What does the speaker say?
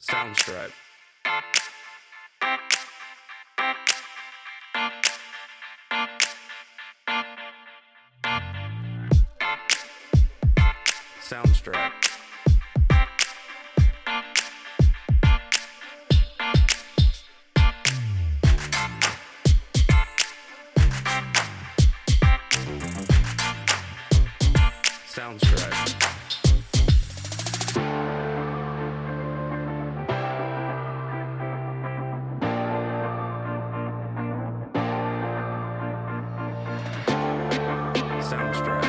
Sounds right. Sounds right. soundtrack.